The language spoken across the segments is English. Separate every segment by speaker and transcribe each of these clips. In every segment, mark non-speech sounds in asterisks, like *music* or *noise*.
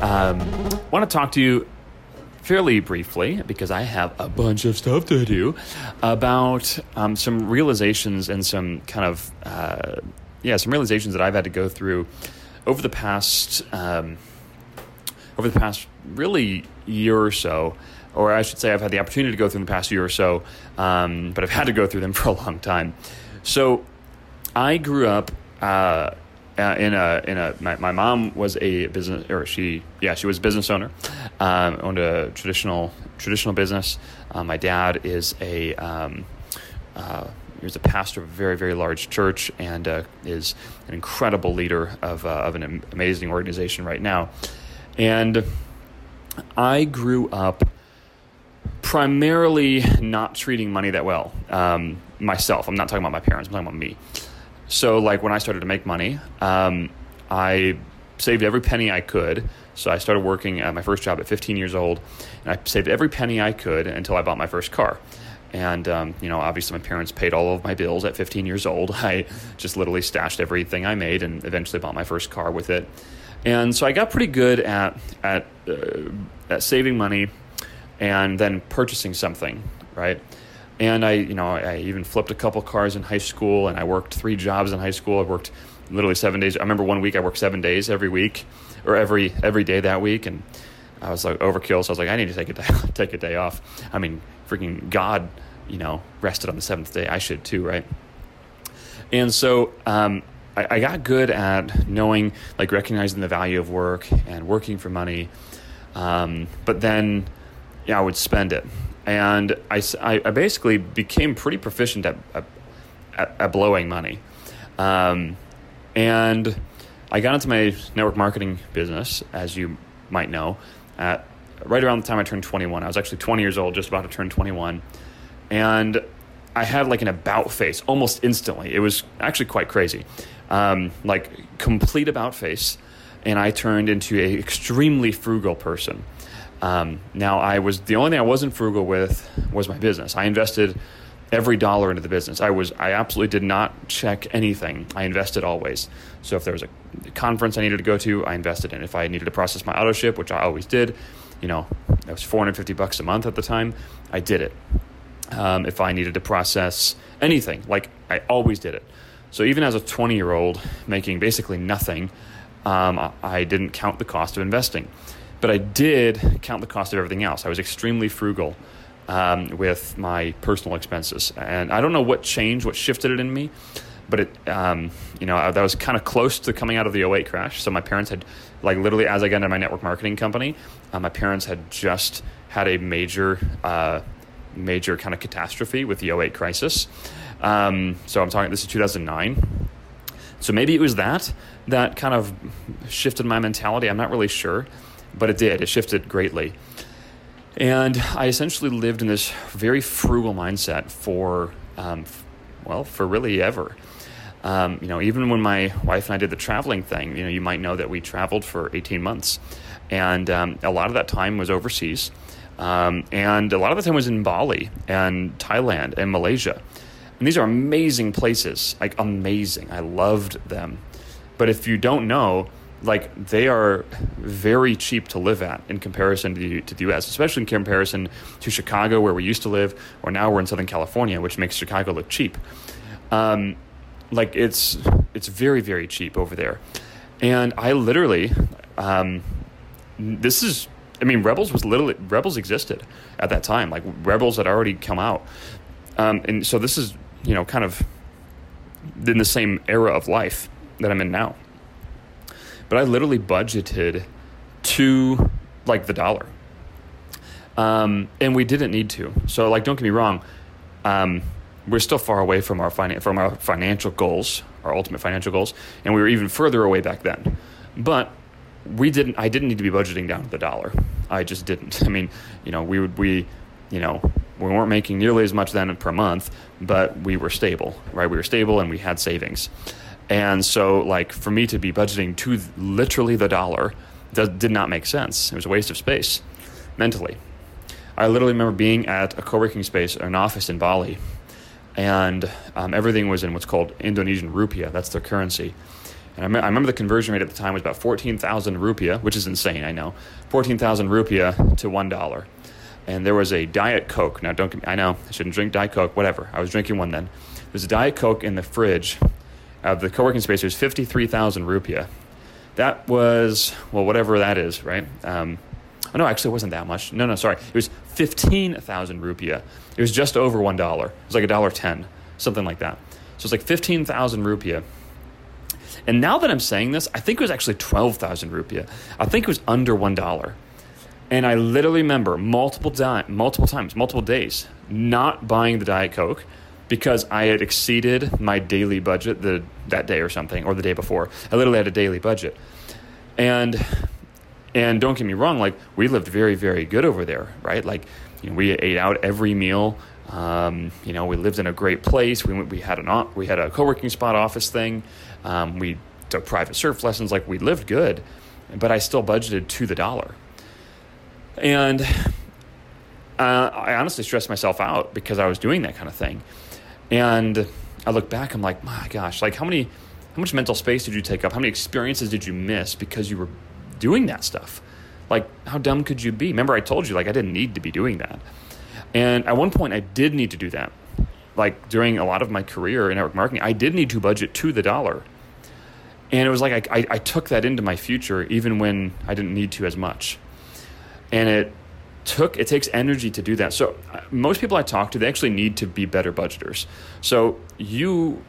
Speaker 1: Um, want to talk to you fairly briefly, because I have a bunch of stuff to do, about um, some realizations and some kind of, uh, yeah, some realizations that I've had to go through over the past, um, over the past really year or so, or I should say, I've had the opportunity to go through the past year or so, um, but I've had to go through them *laughs* for a long time. So, I grew up. Uh, uh, in a in a my, my mom was a business or she yeah she was a business owner um, owned a traditional traditional business. Uh, my dad is a um, uh, he was a pastor of a very very large church and uh, is an incredible leader of uh, of an amazing organization right now. And I grew up primarily not treating money that well um, myself. I'm not talking about my parents I'm talking about me so, like when I started to make money, um, I saved every penny I could. So I started working at my first job at 15 years old, and I saved every penny I could until I bought my first car. And um, you know, obviously, my parents paid all of my bills at 15 years old. *laughs* I just literally stashed everything I made, and eventually bought my first car with it. And so I got pretty good at at, uh, at saving money, and then purchasing something, right? And I, you know, I even flipped a couple cars in high school, and I worked three jobs in high school. I worked literally seven days. I remember one week I worked seven days every week, or every every day that week, and I was like overkill. So I was like, I need to take a day, *laughs* take a day off. I mean, freaking God, you know, rested on the seventh day. I should too, right? And so um, I, I got good at knowing, like, recognizing the value of work and working for money. Um, but then, yeah, I would spend it and I, I basically became pretty proficient at, at, at blowing money. Um, and I got into my network marketing business, as you might know, at right around the time I turned 21. I was actually 20 years old, just about to turn 21. And I had like an about face almost instantly. It was actually quite crazy. Um, like complete about face. And I turned into an extremely frugal person. Um, now, I was the only thing I wasn't frugal with was my business. I invested every dollar into the business. I was I absolutely did not check anything. I invested always. So if there was a conference I needed to go to, I invested in. If I needed to process my auto ship, which I always did, you know, that was 450 bucks a month at the time. I did it. Um, if I needed to process anything, like I always did it. So even as a 20 year old making basically nothing, um, I didn't count the cost of investing. But I did count the cost of everything else. I was extremely frugal um, with my personal expenses. And I don't know what changed, what shifted it in me, but it, um, you know, that was kind of close to coming out of the 08 crash. So my parents had, like, literally as I got into my network marketing company, uh, my parents had just had a major, uh, major kind of catastrophe with the 08 crisis. Um, so I'm talking, this is 2009. So maybe it was that that kind of shifted my mentality. I'm not really sure but it did. It shifted greatly. And I essentially lived in this very frugal mindset for, um, well, for really ever. Um, you know, even when my wife and I did the traveling thing, you know, you might know that we traveled for 18 months. And um, a lot of that time was overseas. Um, and a lot of the time was in Bali and Thailand and Malaysia. And these are amazing places, like amazing. I loved them. But if you don't know, like they are very cheap to live at in comparison to the, to the U.S., especially in comparison to Chicago, where we used to live, or now we're in Southern California, which makes Chicago look cheap. Um, like it's it's very very cheap over there, and I literally, um, this is I mean Rebels was literally Rebels existed at that time, like Rebels had already come out, um, and so this is you know kind of in the same era of life that I'm in now but I literally budgeted to like the dollar. Um, and we didn't need to. So, like, don't get me wrong, um, we're still far away from our finan- from our financial goals, our ultimate financial goals, and we were even further away back then. But we didn't. I didn't need to be budgeting down to the dollar. I just didn't. *laughs* I mean, you know, we would we, you know, we weren't making nearly as much then per month, but we were stable, right? We were stable and we had savings. And so, like, for me to be budgeting to literally the dollar did not make sense. It was a waste of space mentally. I literally remember being at a co working space, an office in Bali, and um, everything was in what's called Indonesian rupiah. That's their currency. And I, me- I remember the conversion rate at the time was about 14,000 rupiah, which is insane, I know. 14,000 rupiah to $1. And there was a Diet Coke. Now, don't, I know, I shouldn't drink Diet Coke, whatever. I was drinking one then. There's a Diet Coke in the fridge of the co-working space was 53,000 rupiah. That was, well, whatever that is, right? Um, oh, no, actually, it wasn't that much. No, no, sorry. It was 15,000 rupiah. It was just over $1. It was like a dollar 10, something like that. So it's like 15,000 rupiah. And now that I'm saying this, I think it was actually 12,000 rupiah. I think it was under $1. And I literally remember multiple, di- multiple times, multiple days, not buying the Diet Coke because I had exceeded my daily budget the, that day or something, or the day before. I literally had a daily budget. And and don't get me wrong, like we lived very, very good over there, right? Like you know, we ate out every meal. Um, you know, we lived in a great place. We we had an we had a co-working spot office thing. Um, we took private surf lessons. Like we lived good, but I still budgeted to the dollar. And uh, I honestly stressed myself out because I was doing that kind of thing. And I look back, I'm like, my gosh, like how many, how much mental space did you take up? How many experiences did you miss because you were doing that stuff? Like, how dumb could you be? Remember, I told you, like, I didn't need to be doing that. And at one point, I did need to do that. Like, during a lot of my career in network marketing, I did need to budget to the dollar. And it was like I, I, I took that into my future even when I didn't need to as much. And it took it takes energy to do that. So uh, most people I talk to, they actually need to be better budgeters. So you,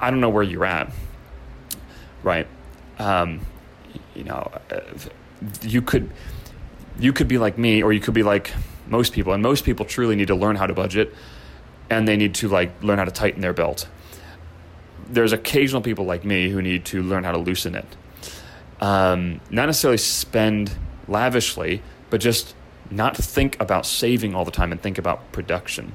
Speaker 1: I don't know where you're at, right? Um, you know, uh, you could you could be like me, or you could be like most people, and most people truly need to learn how to budget, and they need to like learn how to tighten their belt. There's occasional people like me who need to learn how to loosen it. Um, not necessarily spend lavishly, but just not think about saving all the time and think about production.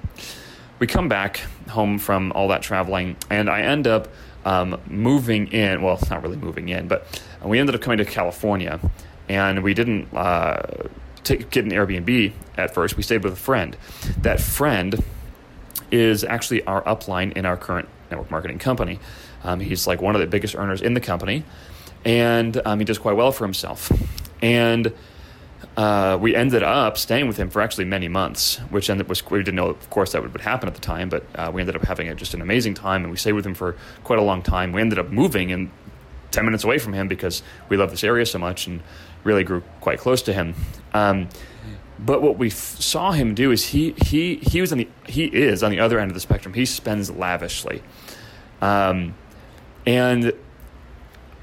Speaker 1: We come back home from all that traveling, and I end up um, moving in. Well, *laughs* not really moving in, but we ended up coming to California, and we didn't uh, take, get an Airbnb at first. We stayed with a friend. That friend is actually our upline in our current network marketing company. Um, he's like one of the biggest earners in the company, and um, he does quite well for himself. And uh, we ended up staying with him for actually many months, which ended was we didn't know, of course, that would, would happen at the time, but uh, we ended up having a, just an amazing time, and we stayed with him for quite a long time. We ended up moving in ten minutes away from him because we love this area so much and really grew quite close to him. Um, but what we f- saw him do is he he he was on the he is on the other end of the spectrum. He spends lavishly, um, and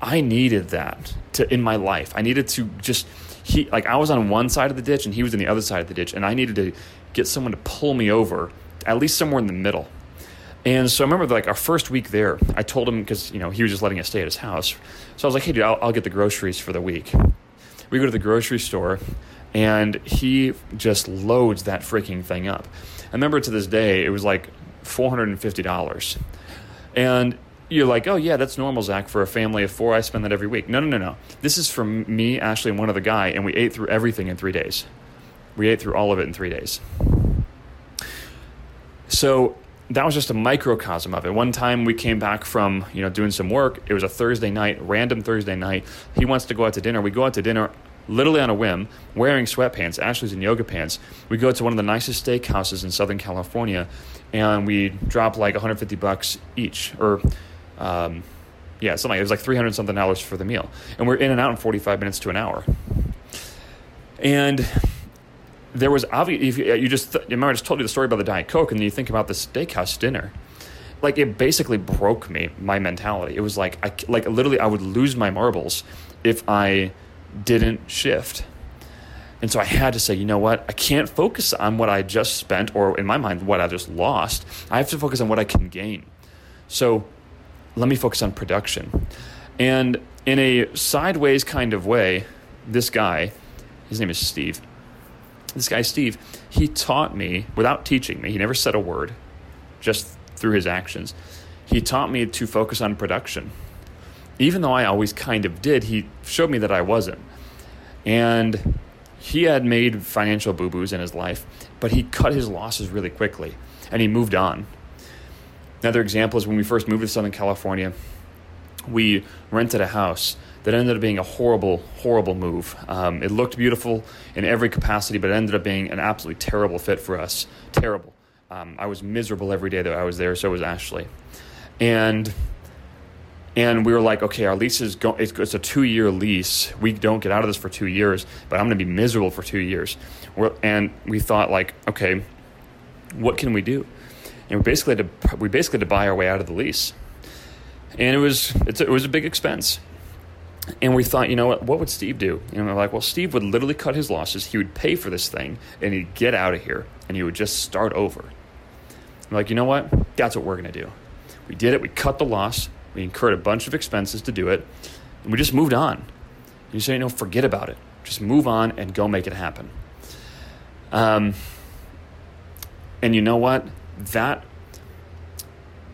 Speaker 1: I needed that to in my life. I needed to just he like I was on one side of the ditch and he was on the other side of the ditch, and I needed to get someone to pull me over, at least somewhere in the middle. And so I remember like our first week there, I told him because you know he was just letting us stay at his house. So I was like, "Hey, dude, I'll, I'll get the groceries for the week." We go to the grocery store, and he just loads that freaking thing up. I remember to this day, it was like four hundred and fifty dollars, and you're like, oh yeah, that's normal, Zach. For a family of four, I spend that every week. No, no, no, no. This is for me, Ashley, and one other guy, and we ate through everything in three days. We ate through all of it in three days. So that was just a microcosm of it. One time we came back from you know doing some work. It was a Thursday night, random Thursday night. He wants to go out to dinner. We go out to dinner literally on a whim, wearing sweatpants. Ashley's in yoga pants. We go to one of the nicest steakhouses in Southern California, and we drop like 150 bucks each, or um, yeah, something. It was like 300 something dollars for the meal, and we're in and out in 45 minutes to an hour. And there was obvious. You, you just th- remember I just told you the story about the diet coke, and then you think about the steakhouse dinner. Like it basically broke me, my mentality. It was like I like literally I would lose my marbles if I didn't shift. And so I had to say, you know what? I can't focus on what I just spent, or in my mind, what I just lost. I have to focus on what I can gain. So let me focus on production. And in a sideways kind of way, this guy, his name is Steve. This guy, Steve, he taught me without teaching me, he never said a word, just through his actions. He taught me to focus on production. Even though I always kind of did, he showed me that I wasn't. And he had made financial boo boos in his life, but he cut his losses really quickly and he moved on. Another example is when we first moved to Southern California, we rented a house that ended up being a horrible, horrible move. Um, it looked beautiful in every capacity, but it ended up being an absolutely terrible fit for us. Terrible. Um, I was miserable every day that I was there, so was Ashley. And and we were like, okay, our lease is go- it's, a two year lease. We don't get out of this for two years, but I'm going to be miserable for two years. We're, and we thought like, okay, what can we do? And we basically had to, we basically had to buy our way out of the lease, and it was it was a big expense. And we thought, you know what? What would Steve do? You know, we're like, well, Steve would literally cut his losses. He would pay for this thing, and he'd get out of here, and he would just start over. We're like, you know what? That's what we're to do. We did it. We cut the loss. We incurred a bunch of expenses to do it, and we just moved on. You say, no, forget about it. Just move on and go make it happen. Um, and you know what? That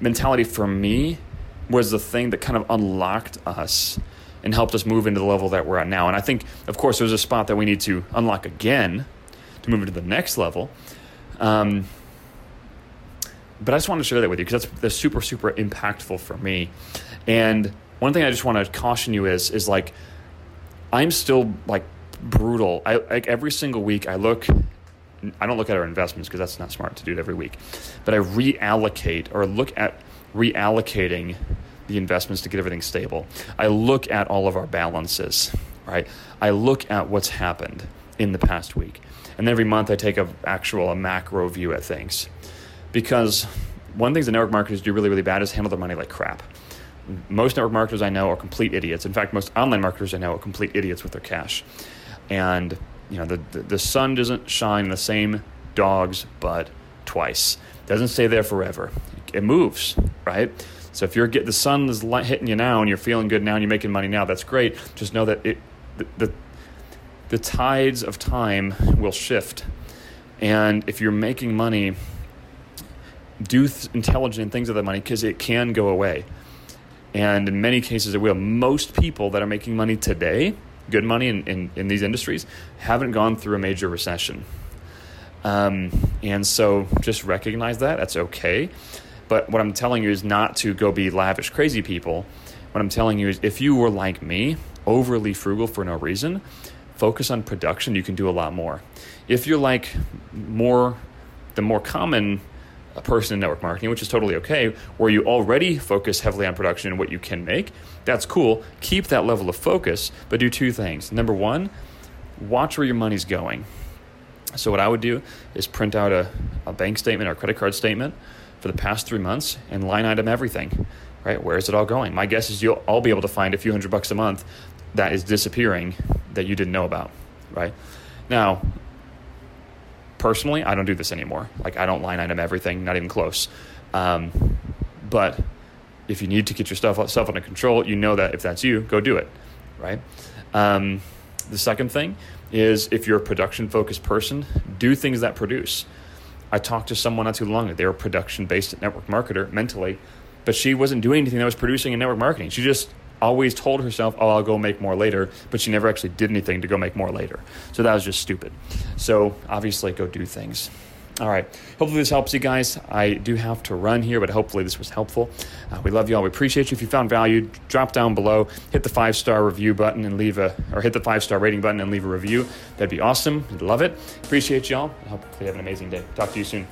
Speaker 1: mentality for me was the thing that kind of unlocked us and helped us move into the level that we're at now. And I think, of course, there's a spot that we need to unlock again to move into the next level. Um, but I just wanted to share that with you because that's, that's super, super impactful for me. And one thing I just want to caution you is, is like, I'm still like brutal. I like every single week I look I don't look at our investments because that's not smart to do it every week. But I reallocate or look at reallocating the investments to get everything stable. I look at all of our balances, right? I look at what's happened in the past week. And every month I take a actual a macro view at things. Because one of the network marketers do really, really bad is handle their money like crap. Most network marketers I know are complete idiots. In fact, most online marketers I know are complete idiots with their cash. And you know, the, the, the sun doesn't shine the same dog's butt twice. It doesn't stay there forever. It moves, right? So if you're get the sun is hitting you now and you're feeling good now and you're making money now, that's great. Just know that it the, the, the tides of time will shift. And if you're making money, do th- intelligent things with that money because it can go away. And in many cases, it will. Most people that are making money today good money in, in, in these industries haven't gone through a major recession. Um, and so just recognize that. That's okay. But what I'm telling you is not to go be lavish, crazy people. What I'm telling you is if you were like me, overly frugal for no reason, focus on production, you can do a lot more. If you're like more, the more common a person in network marketing, which is totally okay, where you already focus heavily on production and what you can make, that's cool. Keep that level of focus, but do two things. Number one, watch where your money's going. So, what I would do is print out a, a bank statement or credit card statement for the past three months and line item everything, right? Where is it all going? My guess is you'll all be able to find a few hundred bucks a month that is disappearing that you didn't know about, right? Now, personally, I don't do this anymore. Like I don't line item everything, not even close. Um, but if you need to get your stuff self under control, you know that if that's you, go do it, right? Um, the second thing is if you're a production focused person, do things that produce. I talked to someone not too long ago. They were a production based network marketer mentally, but she wasn't doing anything that was producing in network marketing. She just always told herself, oh, I'll go make more later, but she never actually did anything to go make more later. So that was just stupid. So obviously, go do things. All right. Hopefully, this helps you guys. I do have to run here, but hopefully, this was helpful. Uh, we love you all. We appreciate you. If you found value, drop down below, hit the five star review button and leave a, or hit the five star rating button and leave a review. That'd be awesome. We'd love it. Appreciate y'all. I hope you have an amazing day. Talk to you soon.